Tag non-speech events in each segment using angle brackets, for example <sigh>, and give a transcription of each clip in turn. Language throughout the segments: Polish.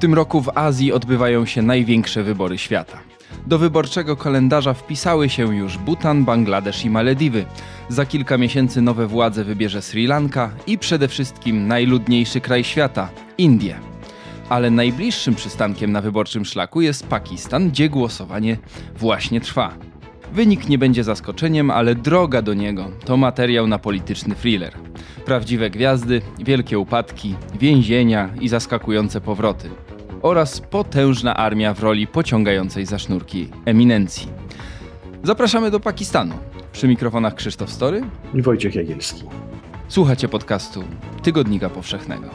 tym roku w Azji odbywają się największe wybory świata. Do wyborczego kalendarza wpisały się już Bhutan, Bangladesz i Malediwy. Za kilka miesięcy nowe władze wybierze Sri Lanka i przede wszystkim najludniejszy kraj świata Indie. Ale najbliższym przystankiem na wyborczym szlaku jest Pakistan, gdzie głosowanie właśnie trwa. Wynik nie będzie zaskoczeniem, ale droga do niego to materiał na polityczny thriller. Prawdziwe gwiazdy, wielkie upadki, więzienia i zaskakujące powroty. Oraz potężna armia w roli pociągającej za sznurki eminencji. Zapraszamy do Pakistanu. Przy mikrofonach Krzysztof Story i Wojciech Jagielski. Słuchacie podcastu Tygodnika Powszechnego.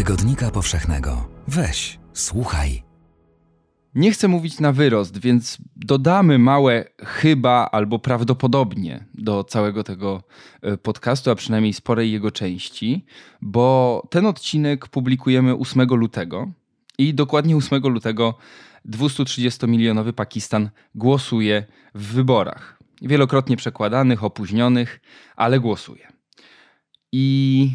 Tygodnika Powszechnego. Weź, słuchaj. Nie chcę mówić na wyrost, więc dodamy małe chyba albo prawdopodobnie do całego tego e, podcastu, a przynajmniej sporej jego części, bo ten odcinek publikujemy 8 lutego i dokładnie 8 lutego 230-milionowy Pakistan głosuje w wyborach. Wielokrotnie przekładanych, opóźnionych, ale głosuje. I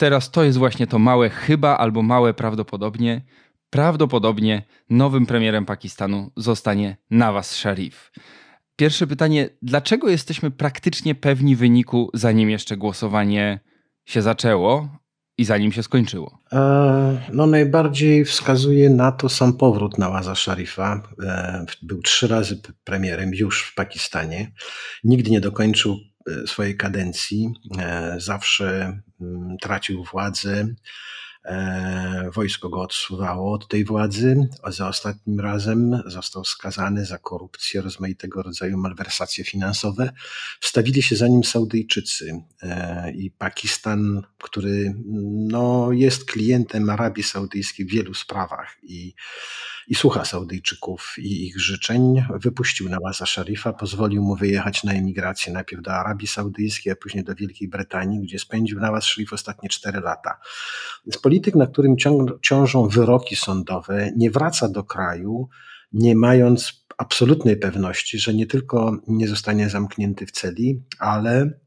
Teraz to jest właśnie to małe chyba albo małe prawdopodobnie. Prawdopodobnie nowym premierem Pakistanu zostanie Nawaz Sharif. Pierwsze pytanie: dlaczego jesteśmy praktycznie pewni wyniku, zanim jeszcze głosowanie się zaczęło i zanim się skończyło? E, no, najbardziej wskazuje na to sam powrót Nawaza Sharifa. E, był trzy razy premierem już w Pakistanie. Nigdy nie dokończył E, swojej kadencji. E, zawsze mm, tracił władzę. E, wojsko go odsuwało od tej władzy. Za ostatnim razem został skazany za korupcję, rozmaitego rodzaju malwersacje finansowe. Wstawili się za nim Saudyjczycy i Pakistan, który no, jest klientem Arabii Saudyjskiej w wielu sprawach i i słucha Saudyjczyków i ich życzeń. Wypuścił Nawaza Szarifa, pozwolił mu wyjechać na emigrację najpierw do Arabii Saudyjskiej, a później do Wielkiej Brytanii, gdzie spędził Nawaz Szarif ostatnie cztery lata. Więc polityk, na którym ciążą wyroki sądowe, nie wraca do kraju, nie mając absolutnej pewności, że nie tylko nie zostanie zamknięty w celi, ale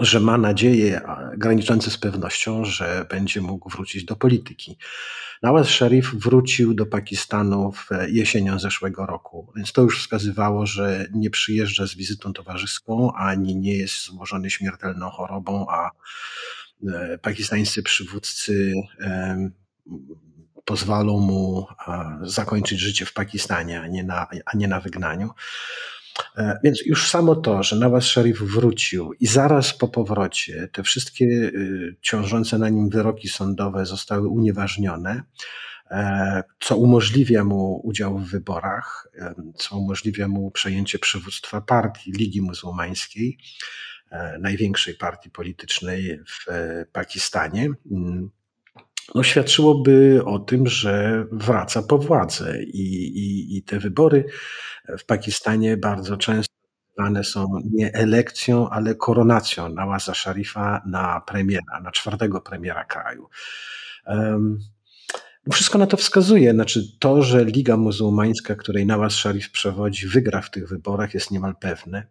że ma nadzieję graniczące z pewnością, że będzie mógł wrócić do polityki. Nawaz Sharif wrócił do Pakistanu w jesienią zeszłego roku, więc to już wskazywało, że nie przyjeżdża z wizytą towarzyską, ani nie jest złożony śmiertelną chorobą, a e, pakistańscy przywódcy pozwolą mu zakończyć życie w Pakistanie, a nie na, a nie na wygnaniu. E, więc już samo to, że Nawaz Sharif wrócił i zaraz po powrocie te wszystkie y, ciążące na nim wyroki sądowe zostały unieważnione, e, co umożliwia mu udział w wyborach, e, co umożliwia mu przejęcie przywództwa partii Ligi Muzułmańskiej, największej partii politycznej w Pakistanie. No, świadczyłoby o tym, że wraca po władzę i, i, i te wybory w Pakistanie bardzo często są nie elekcją, ale koronacją Nawaza Sharifa na premiera, na czwartego premiera kraju. Um, wszystko na to wskazuje. Znaczy to, że Liga Muzułmańska, której Nawaz Sharif przewodzi, wygra w tych wyborach jest niemal pewne.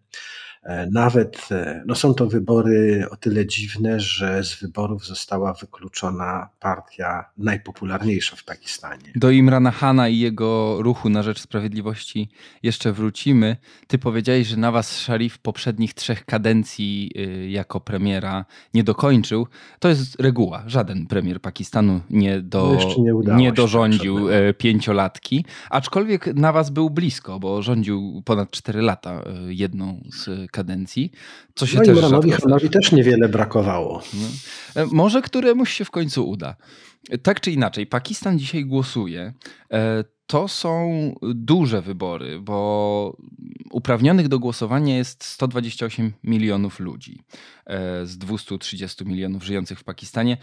E, nawet e, no są to wybory o tyle dziwne, że z wyborów została wykluczona partia najpopularniejsza w Pakistanie. Do Imrana Hana i jego ruchu na rzecz sprawiedliwości jeszcze wrócimy. Ty powiedziałeś, że Nawaz Sharif poprzednich trzech kadencji y, jako premiera nie dokończył. To jest reguła. Żaden premier Pakistanu nie, do, nie, nie dorządził e, pięciolatki. Aczkolwiek Nawaz był blisko, bo rządził ponad cztery lata jedną z kadencji. Co się no też Imranowi Hanowi też niewiele brakowało. No. E, może któremuś się w końcu uda. Tak czy inaczej, Pakistan dzisiaj głosuje. E, to są duże wybory, bo uprawnionych do głosowania jest 128 milionów ludzi e, z 230 milionów żyjących w Pakistanie.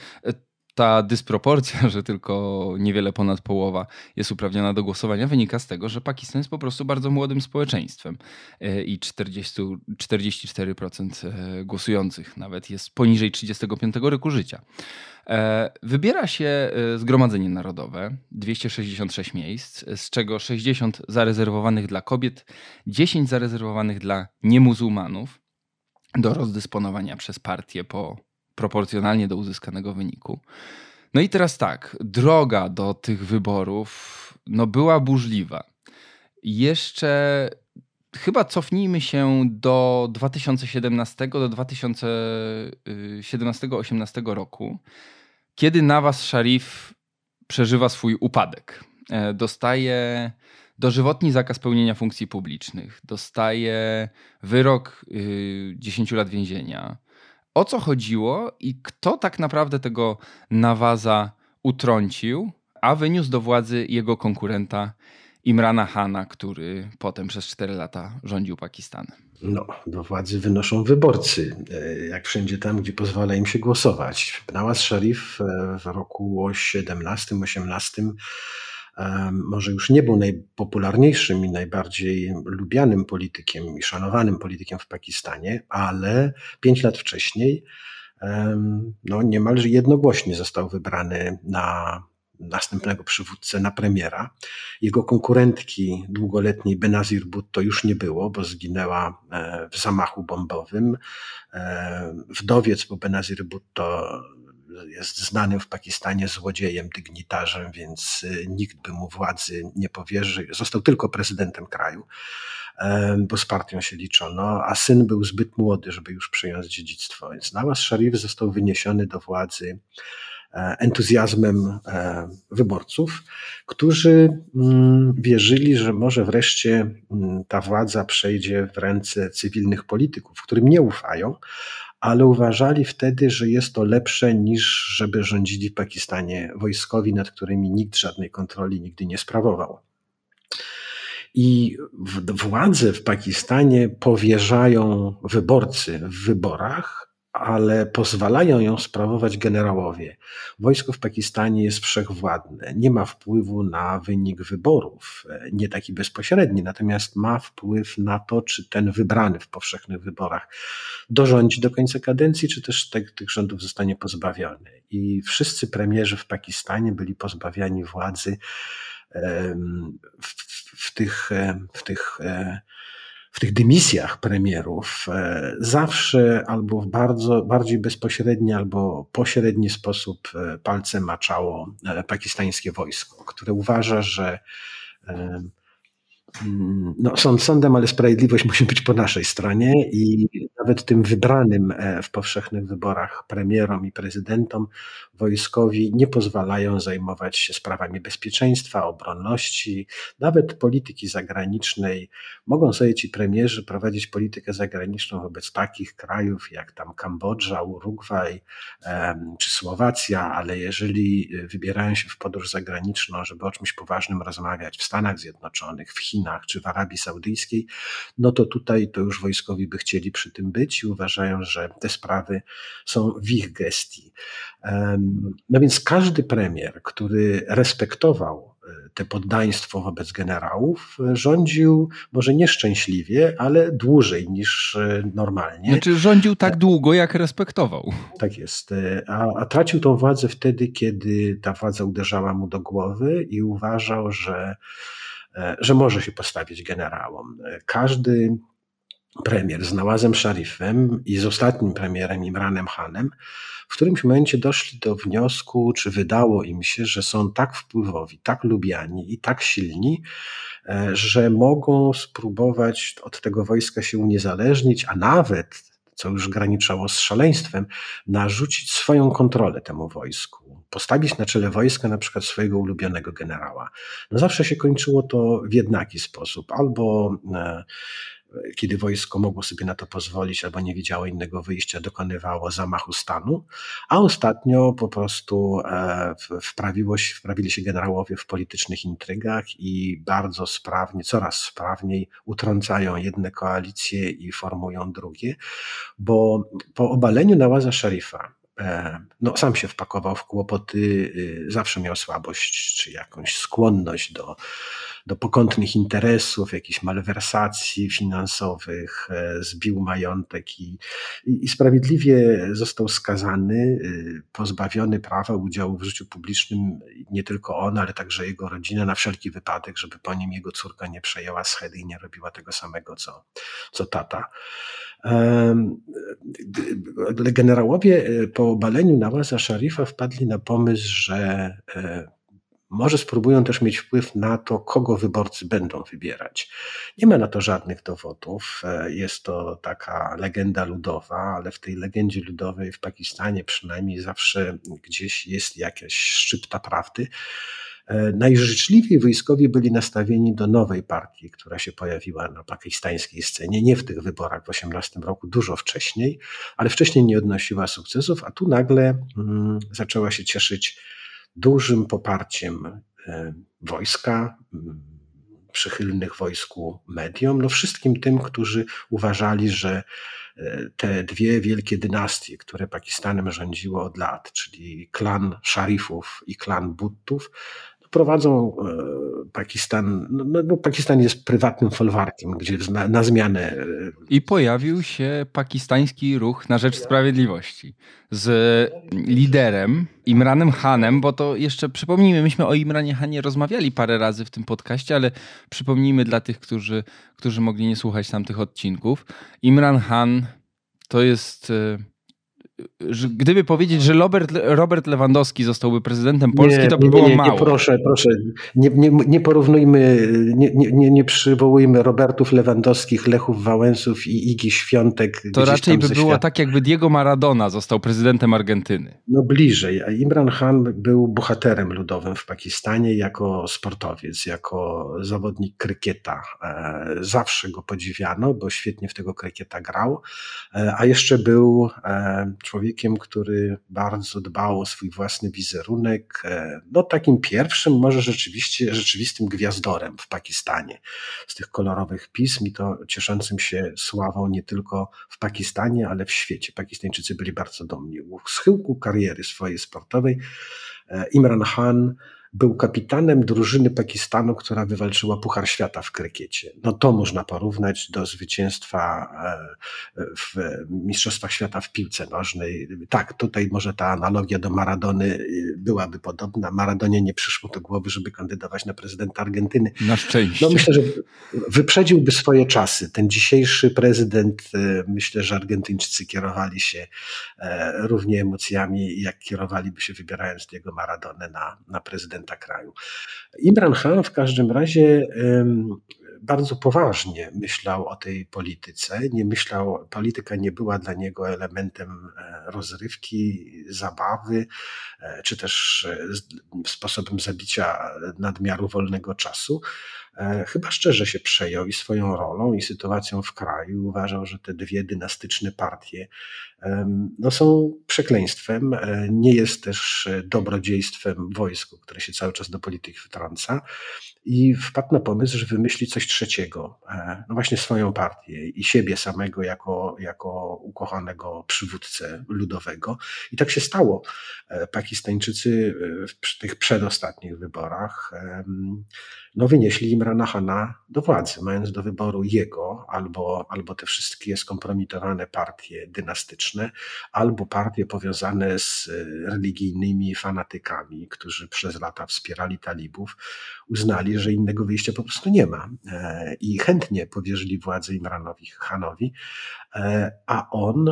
Ta dysproporcja, <laughs> że tylko niewiele ponad połowa jest uprawniona do głosowania, wynika z tego, że Pakistan jest po prostu bardzo młodym społeczeństwem e, i 40, 44% e, głosujących nawet jest poniżej 35 roku życia. E, wybiera się Zgromadzenie Narodowe, 266 miejsc, z czego 60 zarezerwowanych dla kobiet, 10 zarezerwowanych dla niemuzułmanów do rozdysponowania przez partię po proporcjonalnie do uzyskanego wyniku. No i teraz tak, droga do tych wyborów no była burzliwa. Jeszcze chyba cofnijmy się do 2017 do 2017-18 roku, kiedy Nawaz Sharif przeżywa swój upadek. E, dostaje dożywotni zakaz pełnienia funkcji publicznych, dostaje wyrok 10 lat więzienia, o co chodziło i kto tak naprawdę tego Nawaza utrącił, a wyniósł do władzy jego konkurenta Imrana Hana, który potem przez 4 lata rządził Pakistanem. No, do władzy wynoszą wyborcy, e, jak wszędzie tam, gdzie pozwala im się głosować. Nawaz Sharif e, w roku 17-18 może już nie był najpopularniejszym i najbardziej lubianym politykiem i szanowanym politykiem w Pakistanie, ale pięć lat wcześniej no, niemalże jednogłośnie został wybrany na następnego przywódcę, na premiera. Jego konkurentki długoletniej Benazir Bhutto już nie było, bo zginęła e, w zamachu bombowym. E, wdowiec po Benazir Bhutto jest znanym w Pakistanie złodziejem, dygnitarzem, więc y, nikt by mu władzy nie powierzył. Został tylko prezydentem kraju, bo z partią się liczono, a syn był zbyt młody, żeby już przejąć dziedzictwo. Więc Nawaz Sharif został wyniesiony do władzy e, entuzjazmem e, wyborców, którzy mm, wierzyli, że może wreszcie mm, ta władza przejdzie w ręce cywilnych polityków, którym nie ufają, ale uważali wtedy, że jest to lepsze niż żeby rządzili w Pakistanie wojskowi, nad którymi nikt żadnej kontroli nigdy nie sprawował. I władze w Pakistanie powierzają wyborcy w wyborach ale pozwalają ją sprawować generałowie. Wojsko w Pakistanie jest wszechwładne, nie ma wpływu na wynik wyborów, nie taki bezpośredni, natomiast ma wpływ na to, czy ten wybrany w powszechnych wyborach dorządzi do końca kadencji, czy też te, tych rządów zostanie pozbawiony. I wszyscy premierzy w Pakistanie byli pozbawiani władzy w, w tych, w tych w tych dymisjach premierów e, zawsze albo w bardzo, bardziej bezpośredni, albo pośredni sposób e, palcem maczało e, pakistańskie wojsko, które uważa, że Mm, no, sąd sądem, ale sprawiedliwość musi być po naszej stronie i nawet tym wybranym w powszechnych wyborach premierom i prezydentom wojskowi nie pozwalają zajmować się sprawami bezpieczeństwa, obronności, nawet polityki zagranicznej. Mogą sobie ci premierzy prowadzić politykę zagraniczną wobec takich krajów jak tam Kambodża, Urugwaj czy Słowacja, ale jeżeli wybierają się w podróż zagraniczną, żeby o czymś poważnym rozmawiać w Stanach Zjednoczonych, w Chinach, czy w Arabii Saudyjskiej, no to tutaj to już wojskowi by chcieli przy tym być i uważają, że te sprawy są w ich gestii. No więc każdy premier, który respektował e, te poddaństwo wobec generałów, e, rządził może nieszczęśliwie, ale dłużej niż e, normalnie. Znaczy rządził tak długo, jak respektował. Tak jest. A, a tracił tą władzę wtedy, kiedy ta władza uderzała mu do głowy i uważał, że że może się postawić generałom. Każdy premier z Nawazem Sharifem i z ostatnim premierem Imranem Hanem w którymś momencie doszli do wniosku, czy wydało im się, że są tak wpływowi, tak lubiani i tak silni, e, że mogą spróbować od tego wojska się uniezależnić, a nawet co już graniczyło z szaleństwem, narzucić swoją kontrolę temu wojsku, postawić na czele wojska na przykład swojego ulubionego generała. No zawsze się kończyło to w jednaki sposób, albo e, kiedy wojsko mogło sobie na to pozwolić albo nie widziało innego wyjścia, dokonywało zamachu stanu, a ostatnio po prostu e, wprawiło się, wprawili się generałowie w politycznych intrygach i bardzo sprawnie, coraz sprawniej utrącają jedne koalicje i formują drugie, bo po obaleniu Nałaza Szarifa no, sam się wpakował w kłopoty, zawsze miał słabość czy jakąś skłonność do do pokątnych interesów, jakichś malwersacji finansowych, e, zbił majątek i, i, sprawiedliwie został skazany, y, pozbawiony prawa udziału w życiu publicznym nie tylko on, ale także jego rodzina na wszelki wypadek, żeby po nim jego córka nie przejęła schedy i nie robiła tego samego, co, co tata. Generałowie e, po obaleniu Nawaza Szarifa wpadli na pomysł, że e, może spróbują też mieć wpływ na to, kogo wyborcy będą wybierać. Nie ma na to żadnych dowodów. E, jest to taka legenda ludowa, ale w tej legendzie ludowej w Pakistanie przynajmniej zawsze gdzieś jest jakaś szczypta prawdy. E, najżyczliwiej wojskowi byli nastawieni do nowej partii, która się pojawiła na pakistańskiej scenie, nie w tych wyborach w 18 roku, dużo wcześniej, ale wcześniej nie odnosiła sukcesów, a tu nagle mm, zaczęła się cieszyć dużym poparciem e, wojska, przychylnych wojsku mediom, no wszystkim tym, którzy uważali, że e, te dwie wielkie dynastie, które Pakistanem rządziło od lat, czyli klan szarifów i klan buttów, prowadzą e, Pakistan. No, no, Pakistan jest prywatnym folwarkiem, gdzie na, na, zmianę. E, I pojawił się pakistański ruch na rzecz sprawiedliwości z liderem Imranem Hanem, bo to jeszcze przypomnijmy, myśmy o Imranie Hanie rozmawiali parę razy w tym podcaście, ale przypomnijmy dla tych, którzy, którzy mogli nie słuchać tamtych odcinków. Imran Han to jest e, gdyby powiedzieć, że Robert, Robert Lewandowski zostałby prezydentem Polski, nie, to by nie, było nie, mało. proszę, proszę, nie, nie, nie porównujmy, nie, nie, nie przywołujmy Robertów Lewandowskich, Lechów Wałęsów i Igi Świątek. To raczej by było tak, jakby Diego Maradona został prezydentem Argentyny. No bliżej. Imran Khan był bohaterem ludowym w Pakistanie jako sportowiec, jako zawodnik krykieta. E, zawsze go podziwiano, bo świetnie w tego krykieta grał, e, a jeszcze był e, człowiekiem, który bardzo dbał o swój własny wizerunek, e, no takim pierwszym, może rzeczywiście, rzeczywistym gwiazdorem w Pakistanie. Z tych kolorowych pism i to cieszącym się sławą nie tylko w Pakistanie, ale w świecie. Pakistańczycy byli bardzo dumni. U schyłku kariery swojej sportowej e, Imran Khan był kapitanem drużyny Pakistanu, która wywalczyła Puchar Świata w krykiecie. No to można porównać do zwycięstwa e, w Mistrzostwach Świata w piłce nożnej. Tak, tutaj może ta analogia do Maradony y, byłaby podobna. Maradonie nie przyszło do głowy, żeby kandydować na prezydenta Argentyny. Na szczęście. No myślę, że wyprzedziłby swoje czasy. Ten dzisiejszy prezydent, y, myślę, że Argentyńczycy kierowali się e, równie emocjami, jak kierowaliby się wybierając Diego Maradonę na, na prezydenta prezydenta kraju. Imran Khan w każdym razie bardzo poważnie myślał o tej polityce. Nie myślał, polityka nie była dla niego elementem e, rozrywki, zabawy, e, czy też e, sposobem zabicia nadmiaru wolnego czasu. Chyba szczerze się przejął i swoją rolą, i sytuacją w kraju. Uważał, że te dwie dynastyczne partie no są przekleństwem. Nie jest też dobrodziejstwem wojsku, które się cały czas do polityki wtrąca i wpadł na pomysł, że wymyśli coś trzeciego, e, no właśnie swoją partię i siebie samego jako, jako ukochanego przywódcę ludowego. I tak się stało. E, Pakistańczycy e, w tych przedostatnich wyborach no wynieśli Imrana Hana do władzy, mając do wyboru jego albo, albo te wszystkie skompromitowane partie dynastyczne, albo partie powiązane z religijnymi fanatykami, którzy przez lata wspierali talibów, uznali, że innego wyjścia po prostu nie ma e, i chętnie powierzyli władzę Imranowi Hanowi, e, a on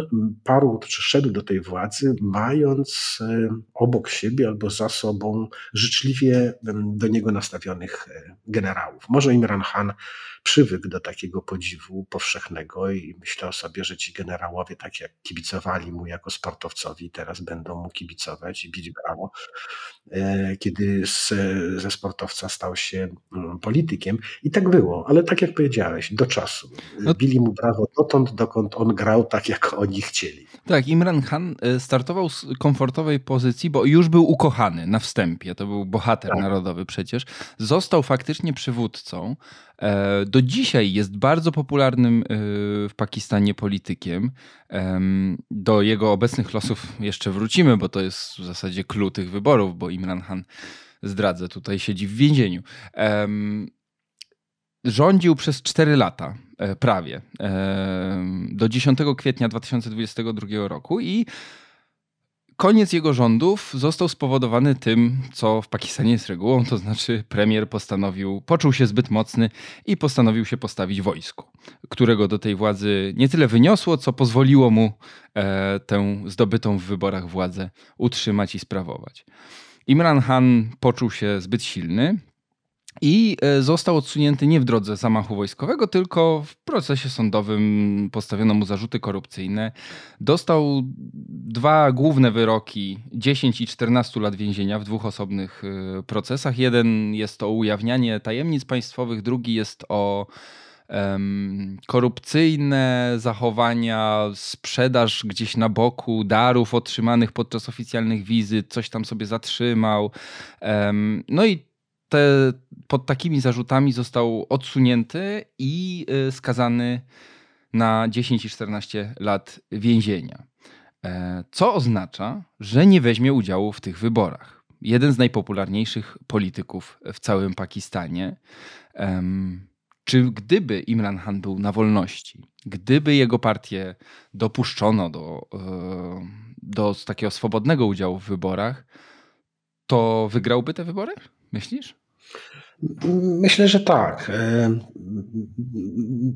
parł czy szedł do tej władzy, mając e, obok siebie albo za sobą życzliwie do niego nastawionych generałów. Może Imran Khan przywykł do takiego podziwu powszechnego i myślał sobie, że ci generałowie, tak jak kibicowali mu jako sportowcowi, teraz będą mu kibicować i bić brawo. Kiedy z, ze sportowca stał się mm, politykiem. I tak było, ale tak jak powiedziałeś, do czasu. No. Bili mu brawo dotąd, dokąd on grał tak, jak oni chcieli. Tak, Imran Khan e, startował z komfortowej pozycji, bo już był ukochany na wstępie. To był bohater tak. narodowy przecież. Został faktycznie przywódcą. E, do dzisiaj jest bardzo popularnym w Pakistanie politykiem. Do jego obecnych losów jeszcze wrócimy, bo to jest w zasadzie clue tych wyborów, bo Imran Khan, zdradzę, tutaj siedzi w więzieniu. Rządził przez 4 lata, prawie, do 10 kwietnia 2022 roku i koniec jego rządów został spowodowany tym, co w Pakistanie jest regułą, to znaczy premier postanowił, poczuł się zbyt mocny i postanowił się postawić wojsku, którego do tej władzy nie tyle wyniosło, co pozwoliło mu e, tę zdobytą w wyborach władzę utrzymać i sprawować. Imran Khan poczuł się zbyt silny, i e, został odsunięty nie w drodze zamachu wojskowego, tylko w procesie sądowym postawiono mu zarzuty korupcyjne. Dostał dwa główne wyroki 10 i 14 lat więzienia w dwóch osobnych e, procesach. Jeden jest o ujawnianie tajemnic państwowych, drugi jest o um, korupcyjne zachowania, sprzedaż gdzieś na boku darów otrzymanych podczas oficjalnych wizyt, coś tam sobie zatrzymał. Um, no i te, pod takimi zarzutami został odsunięty i y, skazany na 10 i 14 lat więzienia. E, co oznacza, że nie weźmie udziału w tych wyborach. Jeden z najpopularniejszych polityków w całym Pakistanie. Czy gdyby Imran Khan był na wolności, gdyby jego partię dopuszczono do, e, do takiego swobodnego udziału w wyborach, to wygrałby te wybory? Myślisz? Myślę, że tak. E,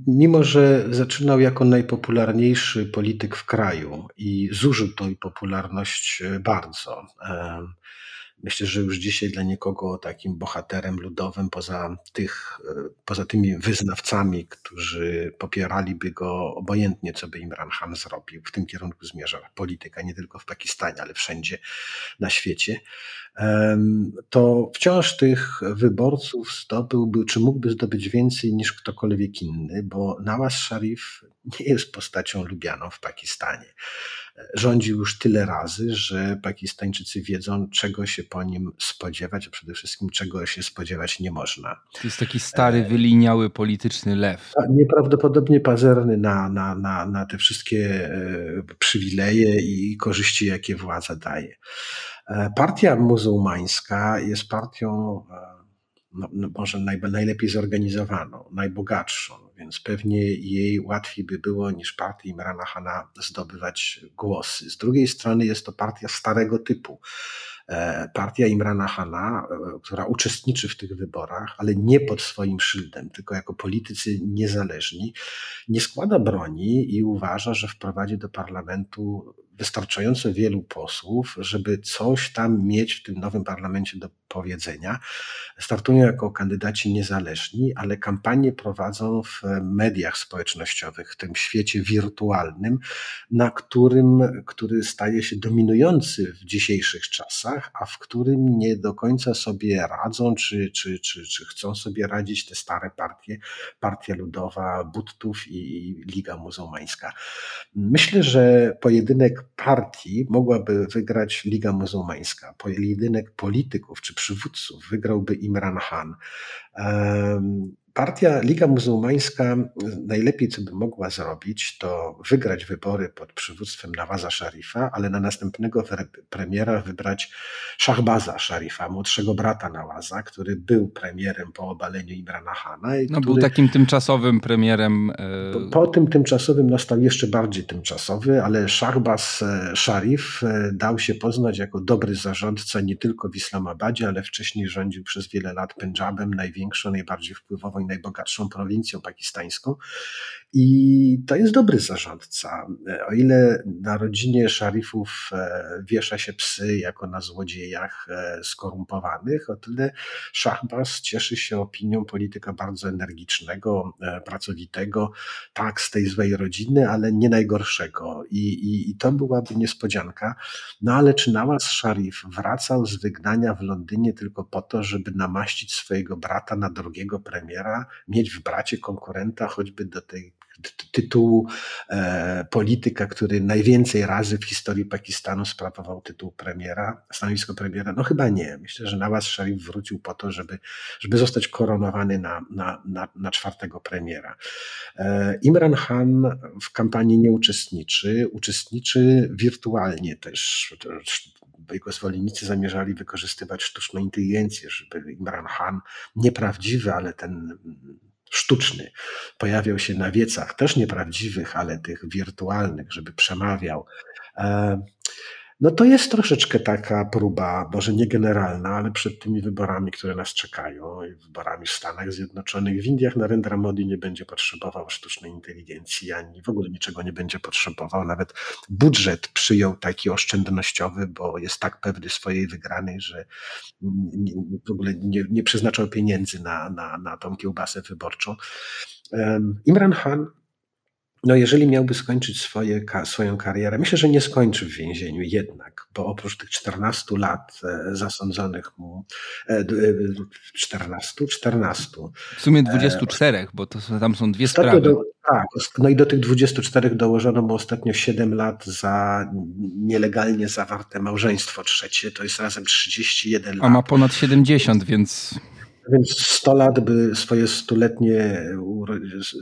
mimo, że zaczynał jako najpopularniejszy polityk w kraju i zużył tą popularność e, bardzo. E, myślę, że już dzisiaj dla nikogo takim bohaterem ludowym, poza, tych, poza tymi wyznawcami, którzy popieraliby go obojętnie, co by Imran Khan zrobił, w tym kierunku zmierza polityka, nie tylko w Pakistanie, ale wszędzie na świecie to wciąż tych wyborców zdobyłby, czy mógłby zdobyć więcej niż ktokolwiek inny, bo Nawaz Sharif nie jest postacią lubianą w Pakistanie. Rządził już tyle razy, że Pakistańczycy wiedzą, czego się po nim spodziewać, a przede wszystkim czego się spodziewać nie można. To jest taki stary, e, wyliniały polityczny lew. Nieprawdopodobnie pazerny na, na, na, na te wszystkie e, przywileje i korzyści, jakie władza daje. E, partia muzułmańska jest partią no, no może naj, najlepiej zorganizowaną, najbogatszą, więc pewnie jej łatwiej by było niż partii Imrana Hana zdobywać głosy. Z drugiej strony jest to partia starego typu. E, partia Imrana Hana, która uczestniczy w tych wyborach, ale nie pod swoim szyldem, tylko jako politycy niezależni, nie składa broni i uważa, że wprowadzi do parlamentu wystarczająco wielu posłów, żeby coś tam mieć w tym nowym parlamencie do powiedzenia. Startują jako kandydaci niezależni, ale kampanie prowadzą w mediach społecznościowych, w tym świecie wirtualnym, na którym, który staje się dominujący w dzisiejszych czasach, a w którym nie do końca sobie radzą, czy, czy, czy, czy chcą sobie radzić te stare partie, Partia Ludowa, Buttów i Liga Muzułmańska. Myślę, że pojedynek partii mogłaby wygrać Liga Muzułmańska. Pojedynek polityków czy przywódców wygrałby Imran Khan. Partia Liga Muzułmańska najlepiej, co by mogła zrobić, to wygrać wybory pod przywództwem Nawaza Szarifa, ale na następnego premiera wybrać Shahbaza Szarifa, młodszego brata Nawaza, który był premierem po obaleniu Imrana Hana. No, był takim tymczasowym premierem. E, po, po, tym tymczasowym nastał jeszcze bardziej tymczasowy, ale Shahbaz e, Sharif e, dał się poznać jako dobry zarządca nie tylko w Islamabadzie, ale wcześniej rządził przez wiele lat Pendżabem, największą, najbardziej wpływową najbogatszą prowincją pakistańską. I to jest dobry zarządca. O ile na rodzinie szarifów e, wiesza się psy jako na złodziejach e, skorumpowanych, o tyle Shahbaz cieszy się opinią polityka bardzo energicznego, e, pracowitego, tak z tej złej rodziny, ale nie najgorszego. I, i, i to byłaby niespodzianka. No ale czy Nawaz Sharif wracał z wygnania w Londynie tylko po to, żeby namaścić swojego brata na drugiego premiera, mieć w bracie konkurenta choćby do tej tytułu e, polityka, który najwięcej razy w historii Pakistanu sprawował tytuł premiera, stanowisko premiera? No chyba nie. Myślę, że Nawaz Sharif wrócił po to, żeby, żeby zostać koronowany na, na, na, na czwartego premiera. E, Imran Khan w kampanii nie uczestniczy, uczestniczy wirtualnie też. Jego zwolennicy zamierzali wykorzystywać sztuczną inteligencję, żeby Imran Khan, nieprawdziwy, ale ten sztuczny, pojawiał się na wiecach, też nieprawdziwych, ale tych wirtualnych, żeby przemawiał. No to jest troszeczkę taka próba, może nie generalna, ale przed tymi wyborami, które nas czekają, wyborami w Stanach Zjednoczonych, w Indiach Narendra Modi nie będzie potrzebował sztucznej inteligencji, ani w ogóle niczego nie będzie potrzebował. Nawet budżet przyjął taki oszczędnościowy, bo jest tak pewny swojej wygranej, że w ogóle nie, nie przeznaczał pieniędzy na, na, na tą kiełbasę wyborczą. Imran Khan no jeżeli miałby skończyć swoje, swoją karierę, myślę, że nie skończy w więzieniu jednak, bo oprócz tych 14 lat e, zasądzonych mu, 14, e, 14. W sumie 24, e, bo to tam są dwie sprawy. Do, tak, no i do tych 24 dołożono mu ostatnio 7 lat za nielegalnie zawarte małżeństwo trzecie, to jest razem 31 lat. A ma ponad 70, więc... Więc 100 lat by swoje stuletnie,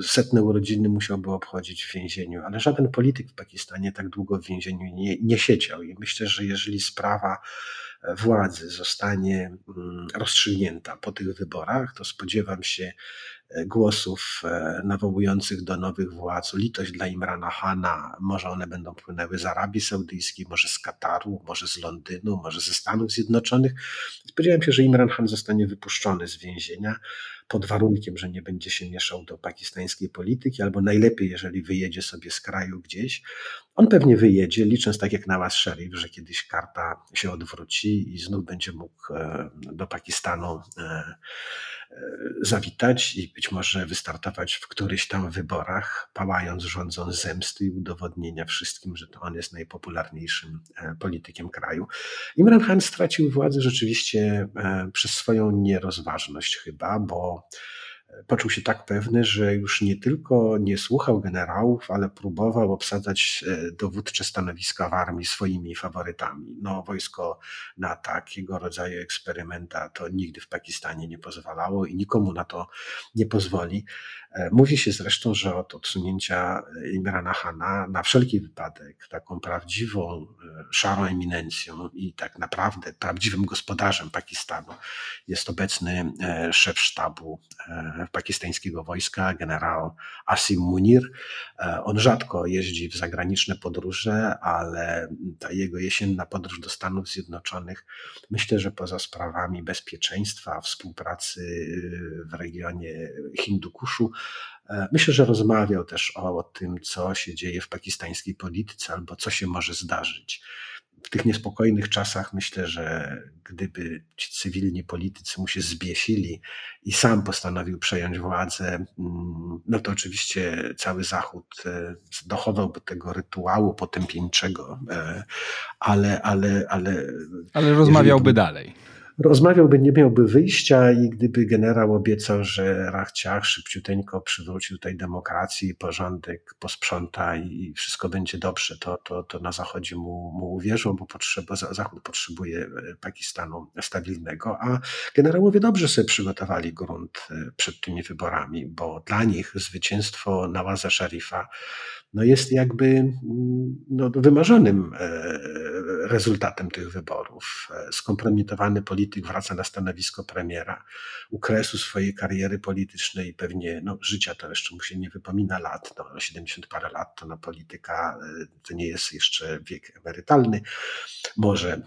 setne urodziny musiałby obchodzić w więzieniu, ale żaden polityk w Pakistanie tak długo w więzieniu nie, nie siedział. I myślę, że jeżeli sprawa władzy zostanie mm, rozstrzygnięta po tych wyborach, to spodziewam się głosów e, nawołujących do nowych władz, litość dla Imrana Hana, może one będą płynęły z Arabii Saudyjskiej, może z Kataru, może z Londynu, może ze Stanów Zjednoczonych. Spodziewałem się, że Imran Khan zostanie wypuszczony z więzienia pod warunkiem, że nie będzie się mieszał do pakistańskiej polityki, albo najlepiej, jeżeli wyjedzie sobie z kraju gdzieś. On pewnie wyjedzie, licząc tak jak Nawaz Sharif, że kiedyś karta się odwróci i znów będzie mógł e, do Pakistanu e, zawitać i być może wystartować w którychś tam wyborach, pałając, rządząc zemsty i udowodnienia wszystkim, że to on jest najpopularniejszym e, politykiem kraju. Imran Khan stracił władzę rzeczywiście e, przez swoją nierozważność chyba, bo poczuł się tak pewny, że już nie tylko nie słuchał generałów, ale próbował obsadzać e, dowódcze stanowiska w armii swoimi faworytami. No, wojsko na takiego rodzaju eksperymenta to nigdy w Pakistanie nie pozwalało i nikomu na to nie pozwoli. E, mówi się zresztą, że od odsunięcia Imrana Hana na wszelki wypadek taką prawdziwą, e, szarą eminencją i tak naprawdę prawdziwym gospodarzem Pakistanu jest obecny szef sztabu pakistańskiego wojska, generał Asim Munir. E, on rzadko jeździ w zagraniczne podróże, ale ta jego jesienna podróż do Stanów Zjednoczonych, myślę, że poza sprawami bezpieczeństwa, współpracy w regionie Hindukuszu, e, Myślę, że rozmawiał też o, tym, co się dzieje w pakistańskiej polityce albo co się może zdarzyć w tych niespokojnych czasach myślę, że gdyby ci cywilni politycy mu się zbiesili i sam postanowił przejąć władzę, mm, no to oczywiście cały Zachód e, dochowałby tego rytuału potępieńczego, e, ale, ale, ale. Ale rozmawiałby dalej rozmawiałby, nie miałby wyjścia i gdyby generał obiecał, że Rachciach szybciuteńko przywróci tutaj demokrację porządek, posprząta i wszystko będzie dobrze, to, to, to na Zachodzie mu, mu uwierzą, bo potrzeba, Zachód potrzebuje e, Pakistanu stabilnego, a generałowie dobrze sobie przygotowali grunt e, przed tymi wyborami, bo dla nich zwycięstwo Nawaza Szarifa no jest jakby mm, no, wymarzonym e, rezultatem tych wyborów. E, skompromitowany polityk wraca na stanowisko premiera u kresu swojej kariery politycznej, pewnie no, życia to jeszcze mu się nie wypomina lat, no, 70 parę lat to na polityka e, to nie jest jeszcze wiek emerytalny. Może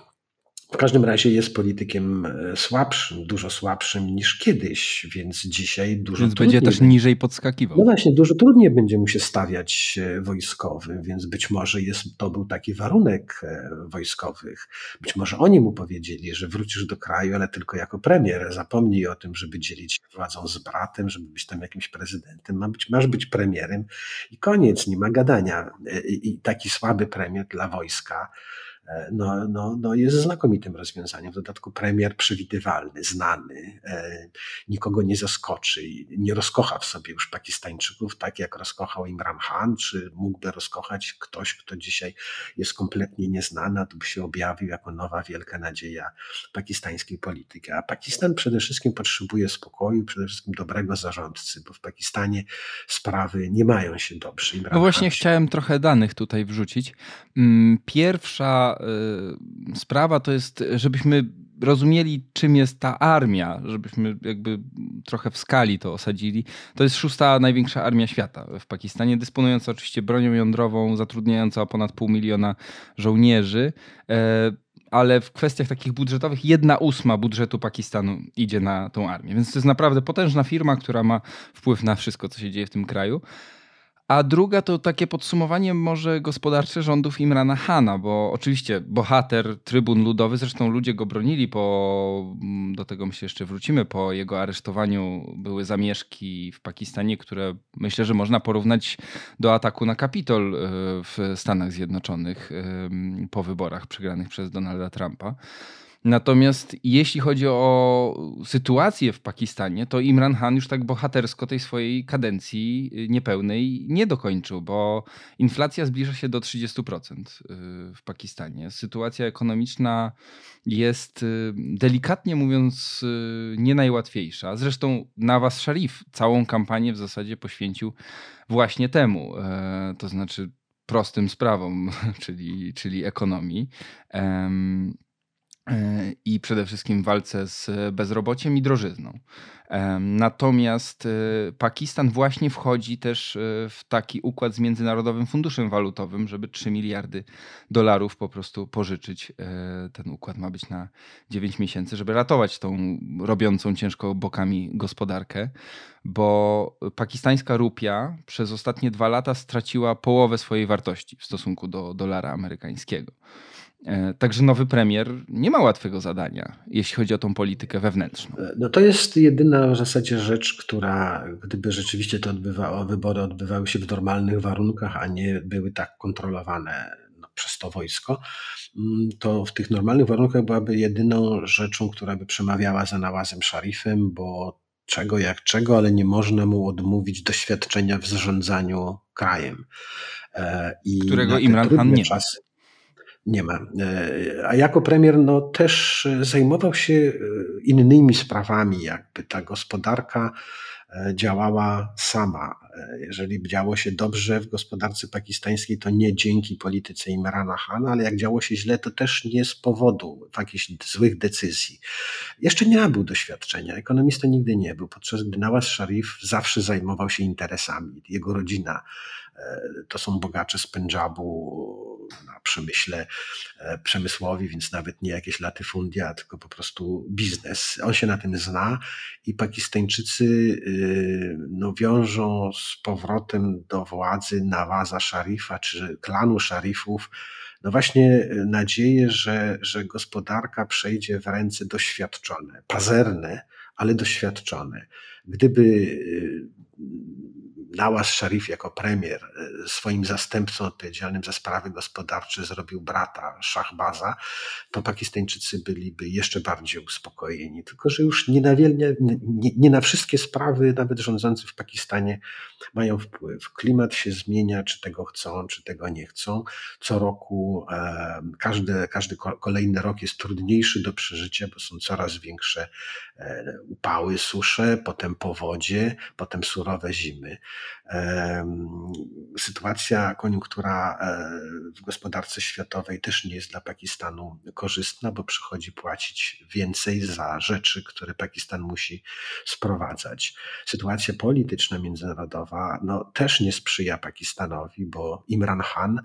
w każdym razie jest politykiem e, słabszym, dużo słabszym niż kiedyś, więc dzisiaj dużo Więc będzie też niżej podskakiwał. No właśnie, dużo trudniej będzie mu się stawiać e, wojskowy, więc być może jest, to był taki warunek e, wojskowych. Być może oni mu powiedzieli, że wrócisz do kraju, ale tylko jako premier. Zapomnij o tym, żeby dzielić władzą z bratem, żeby być tam jakimś prezydentem. Ma być, masz być premierem i koniec, nie ma gadania. I taki słaby premier dla wojska no, no, no jest znakomitym rozwiązaniem. W dodatku premier przewidywalny, znany, e, nikogo nie zaskoczy, nie rozkocha w sobie już Pakistańczyków, tak jak rozkochał Imran Khan, czy mógłby rozkochać ktoś, kto dzisiaj jest kompletnie nieznany, a tu by się objawił jako nowa wielka nadzieja pakistańskiej polityki. A Pakistan przede wszystkim potrzebuje spokoju, przede wszystkim dobrego zarządcy, bo w Pakistanie sprawy nie mają się dobrze. Imran no właśnie Khan chciałem trochę danych tutaj wrzucić. Mm, pierwsza Y, sprawa to jest, żebyśmy rozumieli, czym jest ta armia, żebyśmy jakby trochę w skali to osadzili. To jest szósta największa armia świata w Pakistanie, dysponująca oczywiście bronią jądrową, zatrudniająca ponad pół miliona żołnierzy e, ale w kwestiach takich budżetowych jedna ósma budżetu Pakistanu idzie na tą armię. Więc to jest naprawdę potężna firma, która ma wpływ na wszystko, co się dzieje w tym kraju. A druga to takie podsumowanie może gospodarcze rządów Imrana Hana, bo oczywiście bohater, trybun ludowy, zresztą ludzie go bronili po, mm, do tego my się jeszcze wrócimy, po jego aresztowaniu były zamieszki w Pakistanie, które myślę, że można porównać do ataku na Kapitol e, w Stanach Zjednoczonych po wyborach przegranych przez Donalda Trumpa. Natomiast jeśli chodzi o sytuację w Pakistanie, to Imran Khan już tak bohatersko tej swojej kadencji y, niepełnej nie dokończył, bo inflacja zbliża się do 30% y, w Pakistanie. Sytuacja ekonomiczna jest y, delikatnie mówiąc nie najłatwiejsza. Zresztą Nawaz Sharif całą kampanię w zasadzie poświęcił właśnie temu, e, to znaczy prostym sprawom, <laughs> czyli, czyli ekonomii i przede wszystkim walce z bezrobociem i drożyzną. Natomiast e, Pakistan właśnie wchodzi też e, w taki układ z Międzynarodowym Funduszem Walutowym, żeby 3 miliardy dolarów po prostu pożyczyć. E, ten układ ma być na 9 miesięcy, żeby ratować tą robiącą ciężko bokami gospodarkę, bo pakistańska rupia przez ostatnie dwa lata straciła połowę swojej wartości w stosunku do dolara amerykańskiego. E, także nowy premier nie ma łatwego zadania, jeśli chodzi o tą politykę wewnętrzną. E, no to jest jedyna w zasadzie rzecz, która gdyby rzeczywiście te odbywa, wybory odbywały się w normalnych warunkach, a nie były tak kontrolowane no, przez to wojsko, mm, to w tych normalnych warunkach byłaby jedyną rzeczą, która by przemawiała za Nawazem Szarifem, bo czego jak czego, ale nie można mu odmówić doświadczenia w zarządzaniu krajem. E, I Którego Imran Khan nie czasy, nie ma. E, a jako premier no, też zajmował się e, innymi sprawami, jakby ta gospodarka e, działała sama. Jeżeli działo się dobrze w gospodarce pakistańskiej, to nie dzięki polityce Imrana Khana, ale jak działo się źle, to też nie z powodu jakichś złych decyzji. Jeszcze nie nabył doświadczenia, ekonomista nigdy nie był, podczas gdy Nawaz Sharif zawsze zajmował się interesami. Jego rodzina to są bogacze z Pendżabu na przemyśle e, przemysłowi, więc nawet nie jakieś latyfundia, tylko po prostu biznes. On się na tym zna i Pakistańczycy y, no, wiążą z powrotem do władzy Nawaza Szarifa czy klanu Szarifów no właśnie nadzieję, że, że gospodarka przejdzie w ręce doświadczone, pazerne, ale doświadczone. Gdyby y, Nawaz Sharif jako premier e, swoim zastępcą odpowiedzialnym za sprawy gospodarcze zrobił brata Shahbaza, to Pakistańczycy byliby jeszcze bardziej uspokojeni. Tylko, że już nie na, wiele, nie, nie na wszystkie sprawy, nawet rządzący w Pakistanie, mają wpływ. Klimat się zmienia, czy tego chcą, czy tego nie chcą. Co roku, e, każdy, każdy kolejny rok jest trudniejszy do przeżycia, bo są coraz większe e, upały, susze, potem powodzie, potem surowe zimy. Sytuacja, koniunktura e, w gospodarce światowej też nie jest dla Pakistanu korzystna, bo przychodzi płacić więcej za rzeczy, które Pakistan musi sprowadzać. Sytuacja polityczna międzynarodowa no, też nie sprzyja Pakistanowi, bo Imran Khan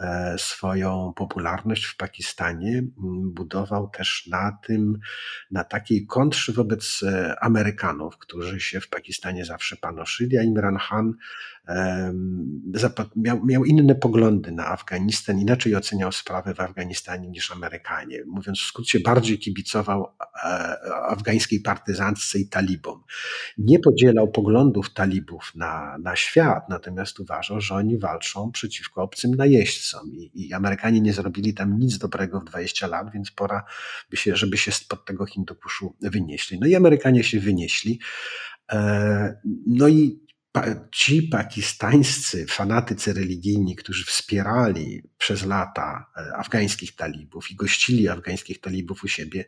E, swoją popularność w Pakistanie budował też na tym, na takiej kontrze wobec e, Amerykanów, którzy się w Pakistanie zawsze panoszyli, a Imran Khan miał, miał inne poglądy na Afganistan, inaczej oceniał sprawę w Afganistanie niż Amerykanie. Mówiąc w skrócie, bardziej kibicował e, afgańskiej partyzantce i talibom. Nie podzielał poglądów talibów na, na świat, natomiast uważał, że oni walczą przeciwko obcym najeźdźcom i, i Amerykanie nie zrobili tam nic dobrego w 20 lat, więc pora, by się, żeby się spod tego Hindukuszu wynieśli. No i Amerykanie się wynieśli. E, no i ci pakistańscy fanatycy religijni, którzy wspierali przez lata e, afgańskich talibów i gościli afgańskich talibów u siebie,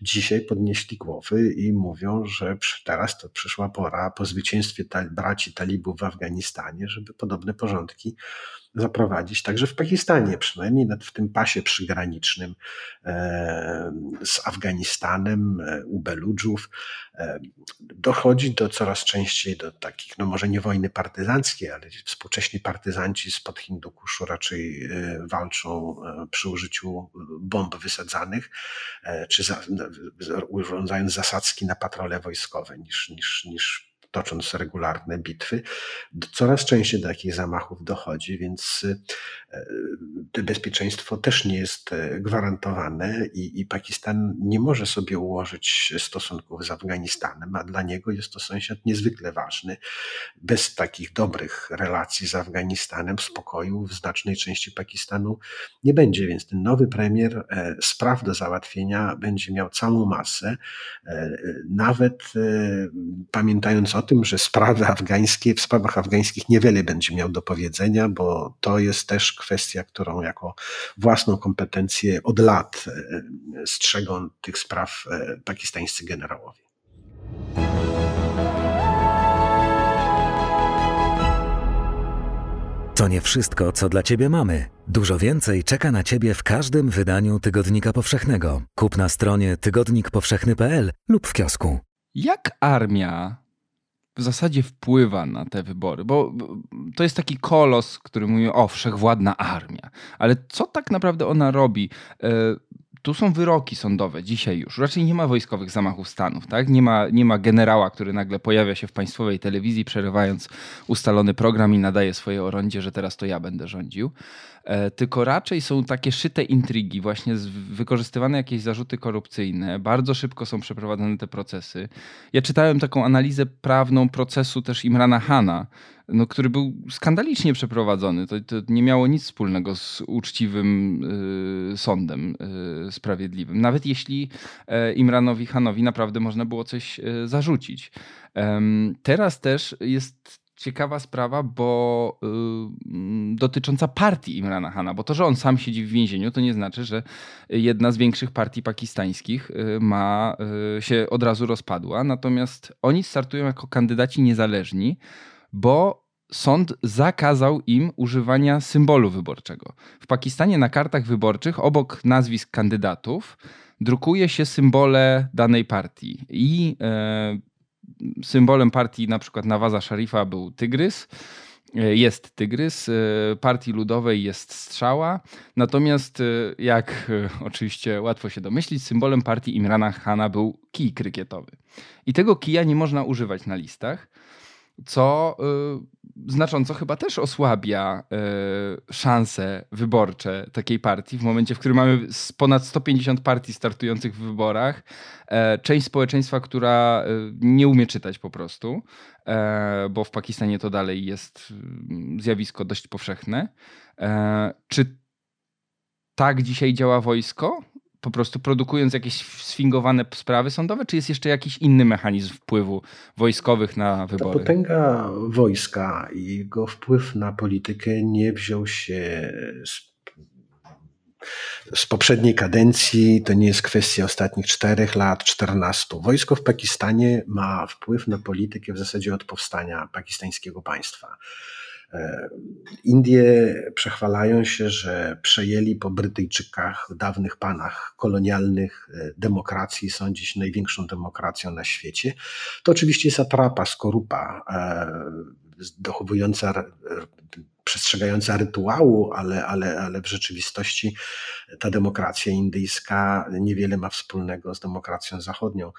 dzisiaj podnieśli głowy i mówią, że teraz to przyszła pora po zwycięstwie braci talibów w Afganistanie, żeby podobne porządki zaprowadzić także w Pakistanie, przynajmniej w tym pasie przygranicznym e, z Afganistanem, e, u Beludżów. E, dochodzi do coraz częściej do takich, no może nie wojny partyzanckiej, ale współcześni partyzanci spod Hindukuszu raczej walczą przy użyciu bomb wysadzanych, czy za, urządzając zasadzki na patrole wojskowe niż, niż, niż tocząc regularne bitwy, coraz częściej do takich zamachów dochodzi, więc e, bezpieczeństwo też nie jest e, gwarantowane i, i Pakistan nie może sobie ułożyć stosunków z Afganistanem, a dla niego jest to sąsiad niezwykle ważny. Bez takich dobrych relacji z Afganistanem spokoju w znacznej części Pakistanu nie będzie, więc ten nowy premier e, spraw do załatwienia będzie miał całą masę, nawet pamiętając o tym, że sprawy afgańskie, w sprawach afgańskich niewiele będzie miał do powiedzenia, bo to jest też kwestia, którą jako własną kompetencję od lat e, strzegą tych spraw e, pakistańscy generałowie. To nie wszystko, co dla Ciebie mamy. Dużo więcej czeka na Ciebie w każdym wydaniu Tygodnika Powszechnego. Kup na stronie tygodnikpowszechny.pl lub w kiosku. Jak armia w zasadzie wpływa na te wybory, bo to jest taki kolos, który mówi o wszechwładna armia, ale co tak naprawdę ona robi? E, tu są wyroki sądowe dzisiaj już. Raczej nie ma wojskowych zamachów stanów, tak? Nie ma, nie ma generała, który nagle pojawia się w państwowej telewizji, przerywając ustalony program i nadaje swoje orędzie, że teraz to ja będę rządził. E, tylko raczej są takie szyte intrygi, właśnie wykorzystywane jakieś zarzuty korupcyjne. Bardzo szybko są przeprowadzane te procesy. Ja czytałem taką analizę prawną procesu też Imrana Hana, no, który był skandalicznie przeprowadzony. To, to nie miało nic wspólnego z uczciwym y, sądem y, sprawiedliwym. Nawet jeśli y, Imranowi Hanowi naprawdę można było coś e, zarzucić. teraz też jest ciekawa sprawa, bo y, dotycząca partii Imrana Hana, bo to, że on sam siedzi w więzieniu, to nie znaczy, że jedna z większych partii pakistańskich y, ma y, się od razu rozpadła. Natomiast oni startują jako kandydaci niezależni, bo sąd zakazał im używania symbolu wyborczego. W Pakistanie na kartach wyborczych obok nazwisk kandydatów drukuje się symbole danej partii i e, symbolem partii na przykład Nawaza Szarifa był tygrys. E, jest tygrys, e, partii ludowej jest strzała, natomiast jak oczywiście łatwo się domyślić, symbolem partii Imrana Khana był kij krykietowy. I tego kija nie można używać na listach co y, znacząco chyba też osłabia y, szanse wyborcze takiej partii w momencie, w którym mamy ponad 150 partii startujących w wyborach, e, część społeczeństwa, która y, nie umie czytać po prostu, e, bo w Pakistanie to dalej jest zjawisko dość powszechne. E, czy tak dzisiaj działa wojsko? Po prostu produkując jakieś sfingowane sprawy sądowe, czy jest jeszcze jakiś inny mechanizm wpływu wojskowych na wybory? Ta potęga wojska i jego wpływ na politykę nie wziął się z z poprzedniej kadencji, to nie jest kwestia ostatnich czterech lat, czternastu. Wojsko w Pakistanie ma wpływ na politykę w zasadzie od powstania pakistańskiego państwa. E, Indie przechwalają się, że przejęli po Brytyjczykach, dawnych panach kolonialnych e, demokracji, są dziś największą demokracją na świecie. To oczywiście jest atrapa, skorupa, e, dochowująca przestrzegająca rytuału, ale, ale, ale w rzeczywistości ta demokracja indyjska niewiele ma wspólnego z demokracją zachodnią.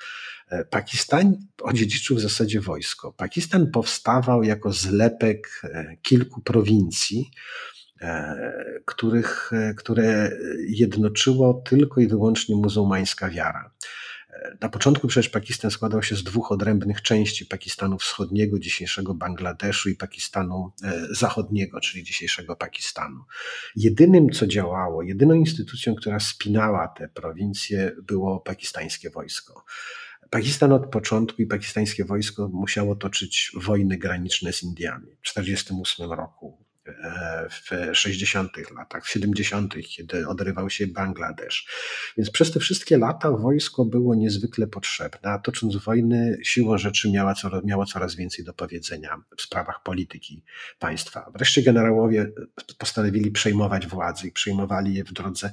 E, Pakistan odziedziczył w zasadzie wojsko. Pakistan powstawał jako zlepek e, kilku prowincji, których, które jednoczyło tylko i wyłącznie muzułmańska wiara. Na początku przecież Pakistan składał się z dwóch odrębnych części: Pakistanu Wschodniego, dzisiejszego Bangladeszu i Pakistanu e, Zachodniego, czyli dzisiejszego Pakistanu. Jedynym, co działało, jedyną instytucją, która spinała te prowincje, było pakistańskie wojsko. Pakistan od początku i pakistańskie wojsko musiało toczyć wojny graniczne z Indiami. W 1948 roku w 60. latach, w 70., kiedy odrywał się Bangladesz. Więc przez te wszystkie lata wojsko było niezwykle potrzebne, a tocząc wojny, siłą rzeczy miała coraz, miało coraz więcej do powiedzenia w sprawach polityki państwa. Wreszcie generałowie postanowili przejmować władzę i przejmowali je w drodze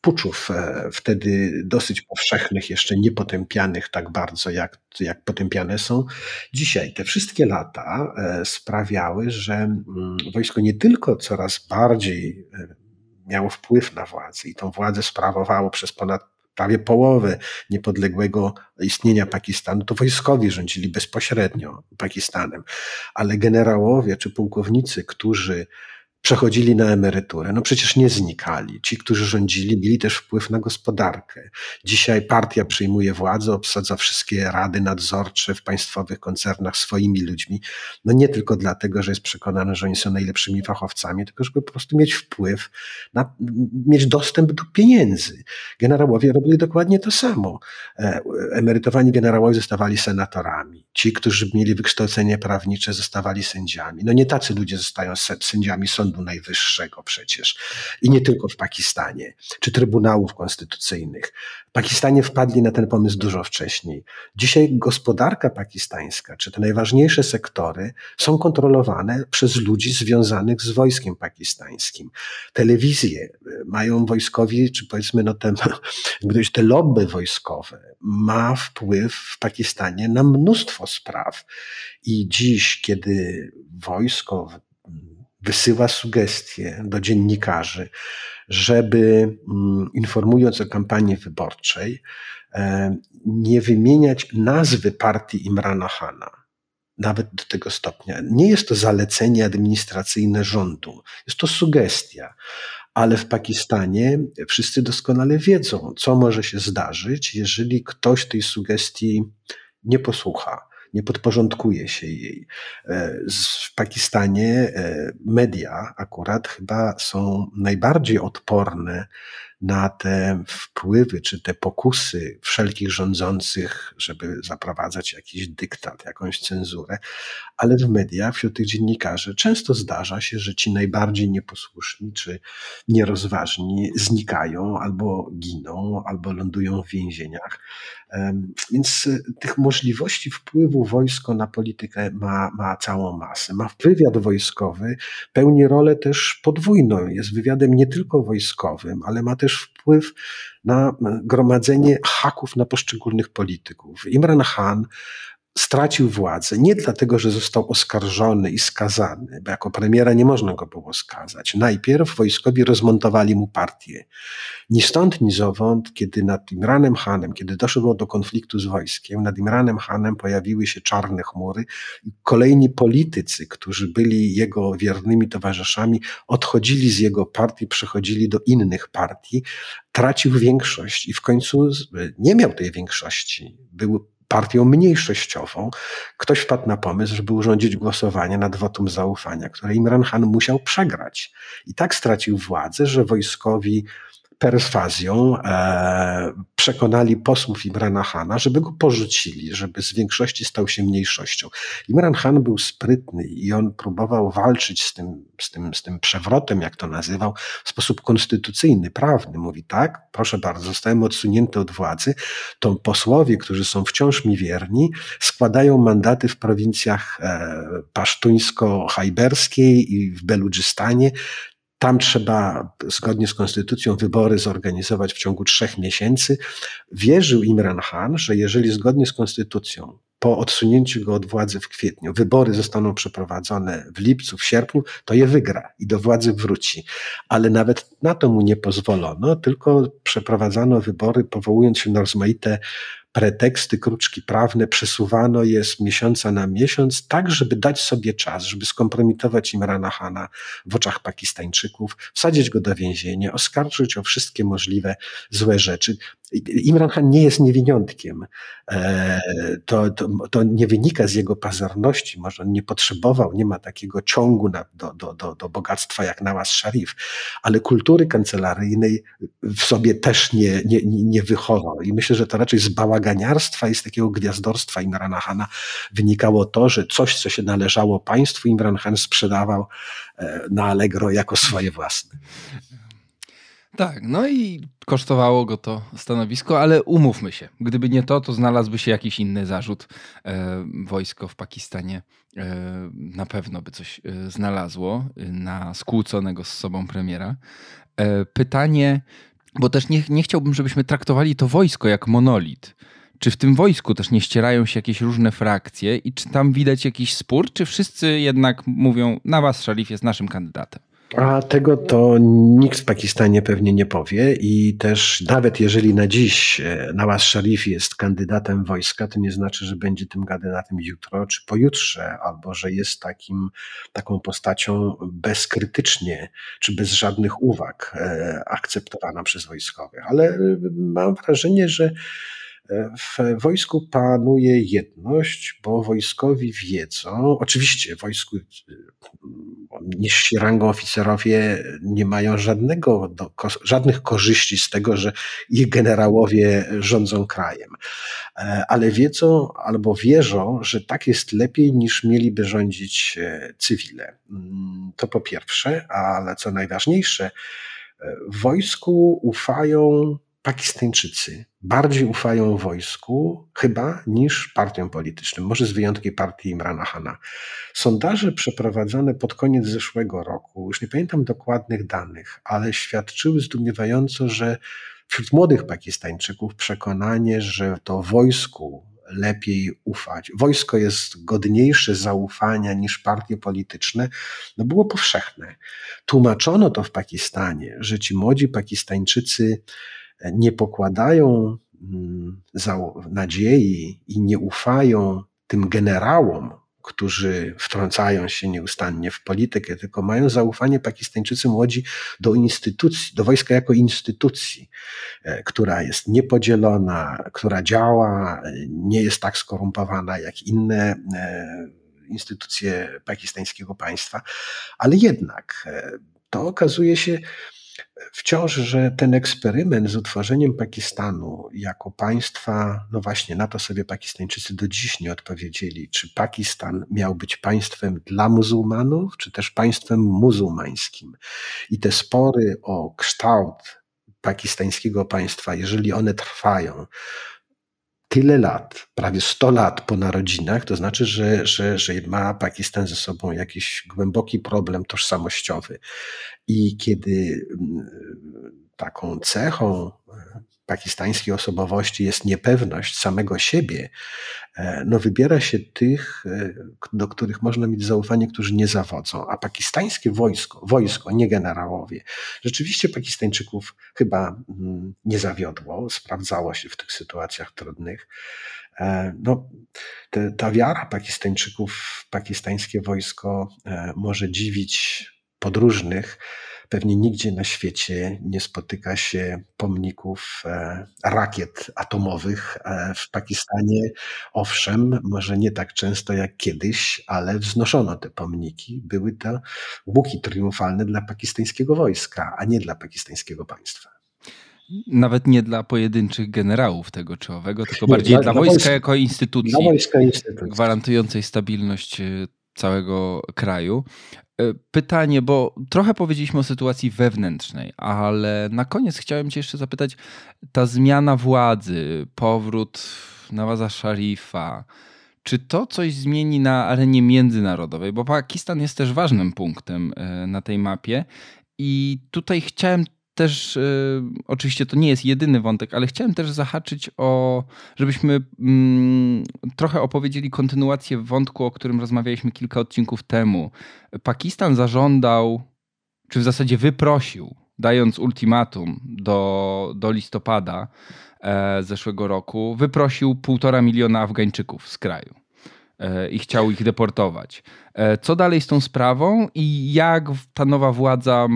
puczów, e, wtedy dosyć powszechnych, jeszcze niepotępianych tak bardzo, jak, jak potępiane są dzisiaj. Te wszystkie lata e, sprawiały, że mm, wojsko nie tylko coraz bardziej e, miało wpływ na władzę i tą władzę sprawowało przez ponad prawie połowę niepodległego istnienia Pakistanu, to wojskowi rządzili bezpośrednio Pakistanem, ale generałowie czy pułkownicy, którzy przechodzili na emeryturę. No przecież nie znikali. Ci, którzy rządzili, mieli też wpływ na gospodarkę. Dzisiaj partia przyjmuje władzę, obsadza wszystkie rady nadzorcze w państwowych koncernach swoimi ludźmi. No nie tylko dlatego, że jest przekonany, że oni są najlepszymi fachowcami, tylko żeby po prostu mieć wpływ, na, mieć dostęp do pieniędzy. Generałowie robili dokładnie to samo. E, emerytowani generałowie zostawali senatorami. Ci, którzy mieli wykształcenie prawnicze, zostawali sędziami. No nie tacy ludzie zostają sędziami sądu Sądu Najwyższego przecież. I nie tylko w Pakistanie, czy Trybunałów Konstytucyjnych. Pakistanie wpadli na ten pomysł dużo wcześniej. Dzisiaj gospodarka pakistańska, czy te najważniejsze sektory są kontrolowane przez ludzi związanych z wojskiem pakistańskim. Telewizje e, mają wojskowi, czy powiedzmy, no te, <laughs> te lobby wojskowe ma wpływ w Pakistanie na mnóstwo spraw. I dziś, kiedy wojsko wysyła sugestie do dziennikarzy, żeby mm, informując o kampanii wyborczej, e, nie wymieniać nazwy partii Imrana Hana. Nawet do tego stopnia. Nie jest to zalecenie administracyjne rządu, jest to sugestia. Ale w Pakistanie wszyscy doskonale wiedzą, co może się zdarzyć, jeżeli ktoś tej sugestii nie posłucha nie podporządkuje się jej. E, w Pakistanie e, media akurat chyba są najbardziej odporne na te wpływy czy te pokusy wszelkich rządzących, żeby zaprowadzać jakiś dyktat, jakąś cenzurę, ale w mediach, wśród tych dziennikarzy często zdarza się, że ci najbardziej nieposłuszni czy nierozważni znikają albo giną, albo lądują w więzieniach. Więc y, tych możliwości wpływu wojsko na politykę ma, ma całą masę. Ma wywiad wojskowy, pełni rolę też podwójną. Jest wywiadem nie tylko wojskowym, ale ma też wpływ na gromadzenie haków na poszczególnych polityków. Imran Khan stracił władzę nie dlatego, że został oskarżony i skazany, bo jako premiera nie można go było skazać. Najpierw wojskowi rozmontowali mu partię. Ni stąd, ni zowąd, kiedy nad Imranem Hanem, kiedy doszło do konfliktu z wojskiem, nad Imranem Hanem pojawiły się czarne chmury i kolejni politycy, którzy byli jego wiernymi towarzyszami, odchodzili z jego partii, przechodzili do innych partii, tracił większość i w końcu nie miał tej większości. Był partią mniejszościową, ktoś wpadł na pomysł, żeby urządzić głosowanie nad wotum zaufania, które Imran Khan musiał przegrać. I tak stracił władzę, że wojskowi perswazją e, przekonali posłów Imrana Hana, żeby go porzucili, żeby z większości stał się mniejszością. Imran Han był sprytny i on próbował walczyć z tym, z tym, z tym przewrotem, jak to nazywał, w sposób konstytucyjny, prawny. Mówi tak, proszę bardzo, zostałem odsunięty od władzy, to posłowie, którzy są wciąż mi wierni, składają mandaty w prowincjach e, pasztuńsko-hajberskiej i w Beludżystanie, tam trzeba zgodnie z konstytucją wybory zorganizować w ciągu trzech miesięcy. Wierzył Imran Khan, że jeżeli zgodnie z konstytucją po odsunięciu go od władzy w kwietniu, wybory zostaną przeprowadzone w lipcu, w sierpniu, to je wygra i do władzy wróci. Ale nawet na to mu nie pozwolono, tylko przeprowadzano wybory, powołując się na rozmaite preteksty, kruczki prawne, przesuwano je z miesiąca na miesiąc, tak żeby dać sobie czas, żeby skompromitować Imrana Hana w oczach Pakistańczyków, wsadzić go do więzienia, oskarżyć o wszystkie możliwe złe rzeczy. Imran Khan nie jest niewiniątkiem. E, to, to, to, nie wynika z jego pazerności, może on nie potrzebował, nie ma takiego ciągu na, do, do, do, do bogactwa jak Nawaz Sharif, ale kultury kancelaryjnej w sobie też nie, nie, nie wychował. I myślę, że to raczej z bałaganiarstwa i z takiego gwiazdorstwa Imrana Khana wynikało to, że coś, co się należało państwu, Imran Khan sprzedawał e, na Allegro jako swoje własne. Tak, no i kosztowało go to stanowisko, ale umówmy się, gdyby nie to, to znalazłby się jakiś inny zarzut. E, wojsko w Pakistanie e, na pewno by coś e, znalazło na skłóconego z sobą premiera. E, pytanie, bo też nie, nie chciałbym, żebyśmy traktowali to wojsko jak monolit. Czy w tym wojsku też nie ścierają się jakieś różne frakcje i czy tam widać jakiś spór, czy wszyscy jednak mówią, na was Szarif jest naszym kandydatem? A tego to nikt w Pakistanie pewnie nie powie i też nawet jeżeli na dziś e, Nawaz Sharif jest kandydatem wojska, to nie znaczy, że będzie tym kandydatem jutro czy pojutrze, albo że jest takim, taką postacią bezkrytycznie czy bez żadnych uwag e, akceptowana przez wojskowych. Ale e, mam wrażenie, że w wojsku panuje jedność, bo wojskowi wiedzą, oczywiście wojsku niżsi rangą oficerowie nie mają żadnego, do, żadnych korzyści z tego, że ich generałowie rządzą krajem, e, ale wiedzą albo wierzą, że tak jest lepiej niż mieliby rządzić e, cywile. Mm, to po pierwsze, ale co najważniejsze, e, w wojsku ufają Pakistańczycy bardziej ufają wojsku chyba niż partiom politycznym, może z wyjątkiem partii Imrana Hana. Sondaże przeprowadzone pod koniec zeszłego roku, już nie pamiętam dokładnych danych, ale świadczyły zdumiewająco, że wśród młodych Pakistańczyków przekonanie, że to wojsku lepiej ufać. Wojsko jest godniejsze zaufania niż partie polityczne, no było powszechne. Tłumaczono to w Pakistanie, że ci młodzi Pakistańczycy nie pokładają mm, nadziei i nie ufają tym generałom, którzy wtrącają się nieustannie w politykę, tylko mają zaufanie Pakistańczycy młodzi do instytucji, do wojska jako instytucji, e, która jest niepodzielona, która działa, nie jest tak skorumpowana jak inne e, instytucje pakistańskiego państwa, ale jednak e, to okazuje się, wciąż, że ten eksperyment z utworzeniem Pakistanu jako państwa, no właśnie na to sobie Pakistańczycy do dziś nie odpowiedzieli, czy Pakistan miał być państwem dla muzułmanów, czy też państwem muzułmańskim. I te spory o kształt pakistańskiego państwa, jeżeli one trwają, tyle lat, prawie 100 lat po narodzinach, to znaczy, że, że, że ma Pakistan ze sobą jakiś głęboki problem tożsamościowy. I kiedy mm, taką cechą pakistańskiej osobowości jest niepewność samego siebie, e, no wybiera się tych, e, do których można mieć zaufanie, którzy nie zawodzą. A pakistańskie wojsko, wojsko, nie generałowie, rzeczywiście Pakistańczyków chyba mm, nie zawiodło, sprawdzało się w tych sytuacjach trudnych. E, no, te, ta wiara Pakistańczyków w pakistańskie wojsko może dziwić podróżnych, Pewnie nigdzie na świecie nie spotyka się pomników e, rakiet atomowych. E, w Pakistanie, owszem, może nie tak często jak kiedyś, ale wznoszono te pomniki. Były to łuki triumfalne dla pakistańskiego wojska, a nie dla pakistańskiego państwa nawet nie dla pojedynczych generałów tego czy owego, tylko nie, bardziej dla, dla, wojska, wojska jako instytucji, wojska instytucji, gwarantującej stabilność e, całego kraju. E, pytanie, bo trochę powiedzieliśmy o sytuacji wewnętrznej, ale na koniec chciałem Cię jeszcze zapytać, ta zmiana władzy, powrót Nawaza Szarifa, czy to coś zmieni na arenie międzynarodowej? Bo Pakistan jest też ważnym punktem e, na tej mapie i tutaj chciałem też, y, oczywiście to nie jest jedyny wątek, ale chciałem też zahaczyć o, żebyśmy mm, trochę opowiedzieli kontynuację wątku, o którym rozmawialiśmy kilka odcinków temu. Pakistan zażądał, czy w zasadzie wyprosił, dając ultimatum do, do listopada e, zeszłego roku, wyprosił półtora miliona Afgańczyków z kraju. E, i chciał ich deportować. E, co dalej z tą sprawą i jak ta nowa władza,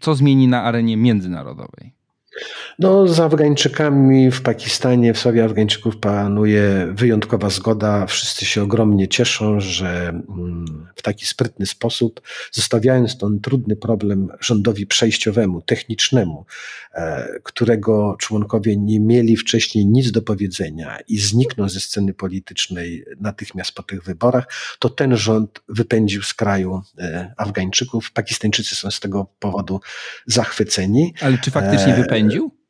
co zmieni na arenie międzynarodowej? No, z Afgańczykami w Pakistanie, w sprawie Afgańczyków panuje wyjątkowa zgoda. Wszyscy się ogromnie cieszą, że mm, w taki sprytny sposób, zostawiając ten trudny problem rządowi przejściowemu, technicznemu, e, którego członkowie nie mieli wcześniej nic do powiedzenia i zniknął ze sceny politycznej natychmiast po tych wyborach, to ten rząd wypędził z kraju e, Afgańczyków. Pakistańczycy są z tego powodu zachwyceni. Ale czy faktycznie e, wypędził?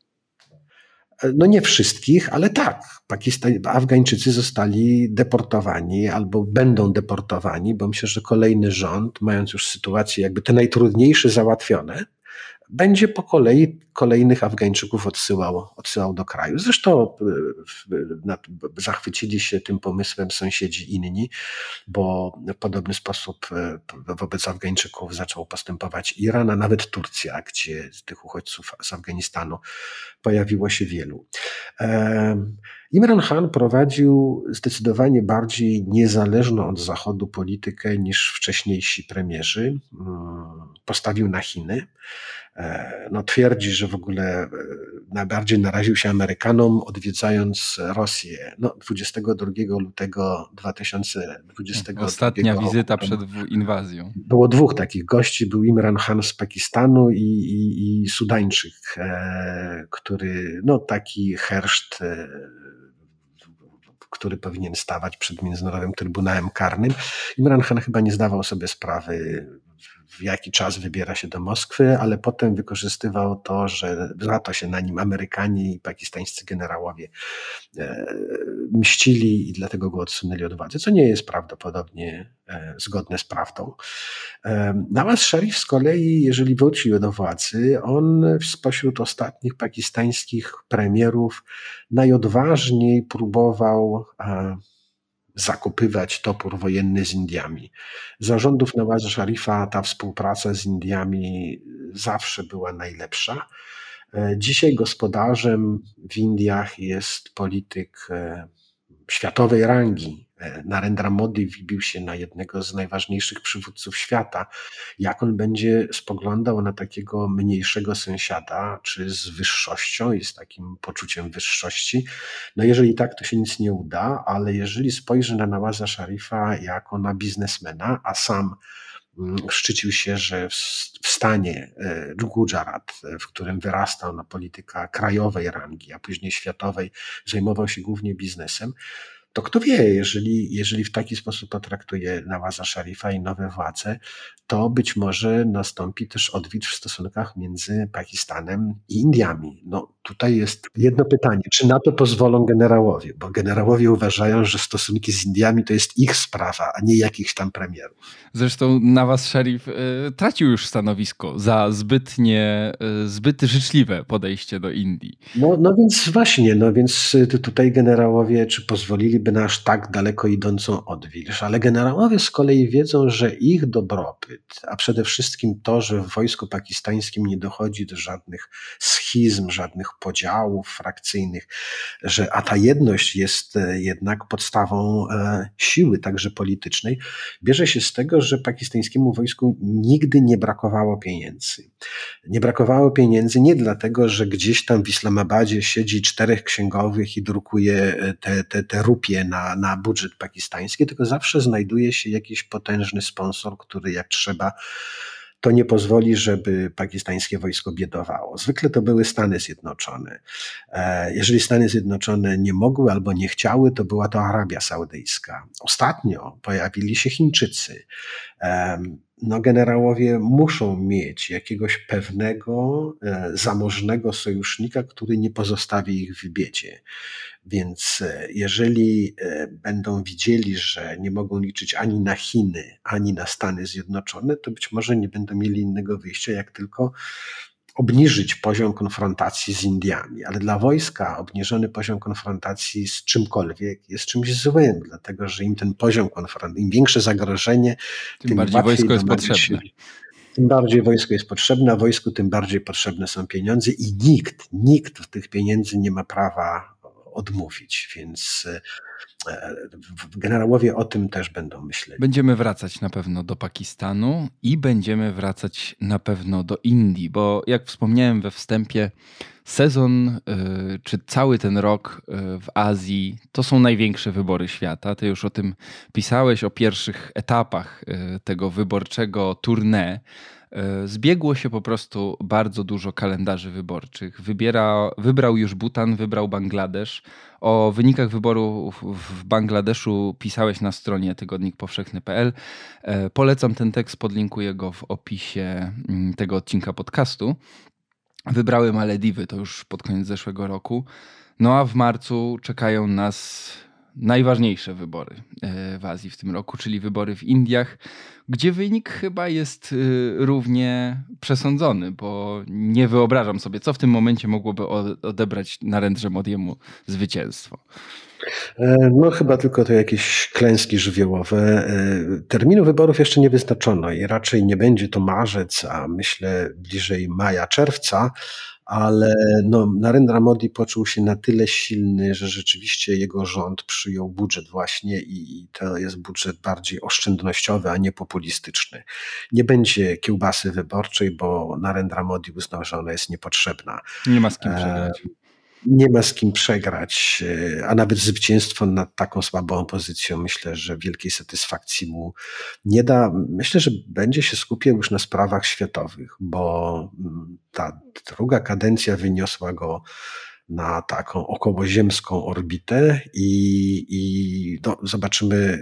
No nie wszystkich, ale tak. Pakistan, Afgańczycy zostali deportowani albo będą deportowani, bo myślę, że kolejny rząd, mając już sytuację jakby te najtrudniejsze załatwione, będzie po kolei kolejnych Afgańczyków odsyłał, odsyłał do kraju. Zresztą e, zachwycili się tym pomysłem sąsiedzi inni, bo w podobny sposób e, wobec Afgańczyków zaczął postępować Iran, a nawet Turcja, gdzie z tych uchodźców z Afganistanu pojawiło się wielu. E, Imran Khan prowadził zdecydowanie bardziej niezależną od Zachodu politykę niż wcześniejsi premierzy. Mm, postawił na Chiny. No, twierdzi, że w ogóle e, najbardziej naraził się Amerykanom, odwiedzając Rosję. No, 22 lutego 2022 Ostatnia wizyta przed inwazją. Było dwóch takich gości. Był Imran Khan z Pakistanu i, i, i Sudańczyk, e, który, no taki herszt który powinien stawać przed Międzynarodowym Trybunałem Karnym. Imran Khan chyba nie zdawał sobie sprawy w jaki czas wybiera się do Moskwy, ale potem wykorzystywał to, że za to się na nim Amerykanie i pakistańscy generałowie e, mścili i dlatego go odsunęli od władzy, co nie jest prawdopodobnie e, zgodne z prawdą. E, Nawaz Sharif z kolei, jeżeli wrócił do władzy, on spośród ostatnich pakistańskich premierów najodważniej próbował zakupywać topór wojenny z Indiami. Za rządów Nawaza Sharifa ta współpraca z Indiami zawsze była najlepsza. E, dzisiaj gospodarzem w Indiach jest polityk e, światowej rangi, E, Narendra Modi wbił się na jednego z najważniejszych przywódców świata. Jak on będzie spoglądał na takiego mniejszego sąsiada, czy z wyższością i z takim poczuciem wyższości? No jeżeli tak, to się nic nie uda, ale jeżeli spojrzy na Nawaza Sharifa jako na biznesmena, a sam szczycił się, że w stanie e, Gujarat, e, w którym wyrastał na polityka krajowej rangi, a później światowej, zajmował się głównie biznesem, to kto wie, jeżeli, jeżeli w taki sposób potraktuje Nawaza Sharifa i nowe władze, to być może nastąpi też odwilż w stosunkach między Pakistanem i Indiami. No tutaj jest jedno pytanie, czy na to pozwolą generałowie, bo generałowie uważają, że stosunki z Indiami to jest ich sprawa, a nie jakichś tam premierów. Zresztą Nawaz Sharif y, tracił już stanowisko za zbytnie, y, zbyt życzliwe podejście do Indii. No, no więc właśnie, no więc tutaj generałowie, czy pozwolili by na aż tak daleko idącą odwilż, ale generałowie z kolei wiedzą, że ich dobrobyt, a przede wszystkim to, że w wojsku pakistańskim nie dochodzi do żadnych schizm, żadnych podziałów frakcyjnych, że, a ta jedność jest e, jednak podstawą e, siły, także politycznej, bierze się z tego, że pakistańskiemu wojsku nigdy nie brakowało pieniędzy. Nie brakowało pieniędzy nie dlatego, że gdzieś tam w Islamabadzie siedzi czterech księgowych i drukuje e, te, te, te rupie na, na budżet pakistański, tylko zawsze znajduje się jakiś potężny sponsor, który jak trzeba to nie pozwoli, żeby pakistańskie wojsko biedowało. Zwykle to były Stany Zjednoczone. E, jeżeli Stany Zjednoczone nie mogły albo nie chciały, to była to Arabia Saudyjska. Ostatnio pojawili się Chińczycy. No, generałowie muszą mieć jakiegoś pewnego, e, zamożnego sojusznika, który nie pozostawi ich w biedzie. Więc e, jeżeli e, będą widzieli, że nie mogą liczyć ani na Chiny, ani na Stany Zjednoczone, to być może nie będą mieli innego wyjścia, jak tylko obniżyć poziom konfrontacji z Indiami, ale dla wojska obniżony poziom konfrontacji z czymkolwiek jest czymś złym, dlatego że im ten poziom konfrontacji, im większe zagrożenie, tym, tym bardziej wojsko jest potrzebne. Się, tym bardziej wojsko jest potrzebne, a wojsku tym bardziej potrzebne są pieniądze i nikt, nikt tych pieniędzy nie ma prawa odmówić, więc e, generałowie o tym też będą myśleć. Będziemy wracać na pewno do Pakistanu i będziemy wracać na pewno do Indii, bo jak wspomniałem we wstępie, sezon e, czy cały ten rok e, w Azji to są największe wybory świata. Ty już o tym pisałeś, o pierwszych etapach tego wyborczego tournée. E, zbiegło się po prostu bardzo dużo kalendarzy wyborczych. Wybiera, wybrał już Butan, wybrał Bangladesz. O wynikach wyborów w Bangladeszu pisałeś na stronie tygodnikpowszechny.pl. E, polecam ten tekst, podlinkuję go w opisie mm, tego odcinka podcastu. Wybrały Malediwy, to już pod koniec zeszłego roku. No a w marcu czekają nas najważniejsze wybory e, w Azji w tym roku, czyli wybory w Indiach, gdzie wynik chyba jest e, równie przesądzony, bo nie wyobrażam sobie, co w tym momencie mogłoby odebrać Narendrze Modiemu zwycięstwo. E, no chyba tylko to jakieś klęski żywiołowe. Terminu wyborów jeszcze nie wyznaczono i raczej nie będzie to marzec, a myślę bliżej maja, czerwca, ale no, Narendra Modi poczuł się na tyle silny, że rzeczywiście jego rząd przyjął budżet właśnie i to jest budżet bardziej oszczędnościowy, a nie populistyczny. Nie będzie kiełbasy wyborczej, bo Narendra Modi uznał, że ona jest niepotrzebna. Nie ma z kim przegrać. E nie ma z kim przegrać, e, a nawet zwycięstwo nad taką słabą opozycją myślę, że wielkiej satysfakcji mu nie da. Myślę, że będzie się skupiał już na sprawach światowych, bo mm, ta druga kadencja wyniosła go na taką okołoziemską orbitę i, i no, zobaczymy,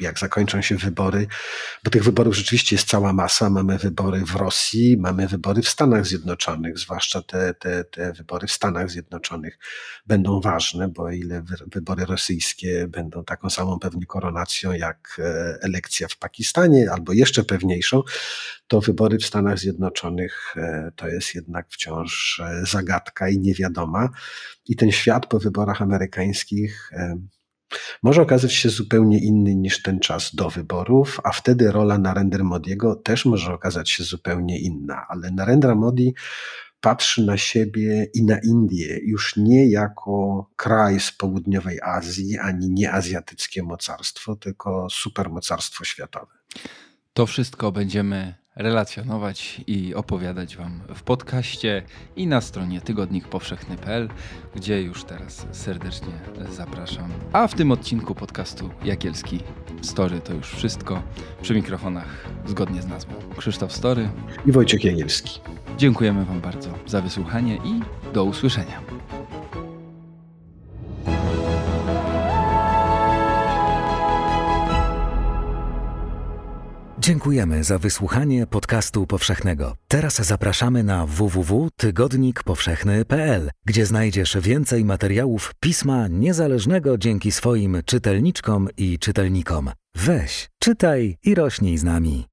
jak zakończą się wybory, bo tych wyborów rzeczywiście jest cała masa. Mamy wybory w Rosji, mamy wybory w Stanach Zjednoczonych, zwłaszcza te, te, te wybory w Stanach Zjednoczonych będą ważne, bo ile wybory rosyjskie będą taką samą pewnie koronacją jak e, elekcja w Pakistanie, albo jeszcze pewniejszą, to wybory w Stanach Zjednoczonych e, to jest jednak wciąż e, zagadka i niewiadoma. I ten świat po wyborach amerykańskich może okazać się zupełnie inny niż ten czas do wyborów, a wtedy rola Narendra Modiego też może okazać się zupełnie inna. Ale Narendra Modi patrzy na siebie i na Indię już nie jako kraj z południowej Azji, ani nie azjatyckie mocarstwo, tylko supermocarstwo światowe. To wszystko będziemy relacjonować i opowiadać Wam w podcaście i na stronie tygodnikpowszechny.pl, gdzie już teraz serdecznie zapraszam. A w tym odcinku podcastu Jakielski Story to już wszystko. Przy mikrofonach, zgodnie z nazwą, Krzysztof Story i Wojciech Jagielski. Dziękujemy Wam bardzo za wysłuchanie i do usłyszenia. Dziękujemy za wysłuchanie podcastu powszechnego. Teraz zapraszamy na www.tygodnikpowszechny.pl, gdzie znajdziesz więcej materiałów pisma niezależnego dzięki swoim czytelniczkom i czytelnikom. Weź, czytaj i rośnij z nami.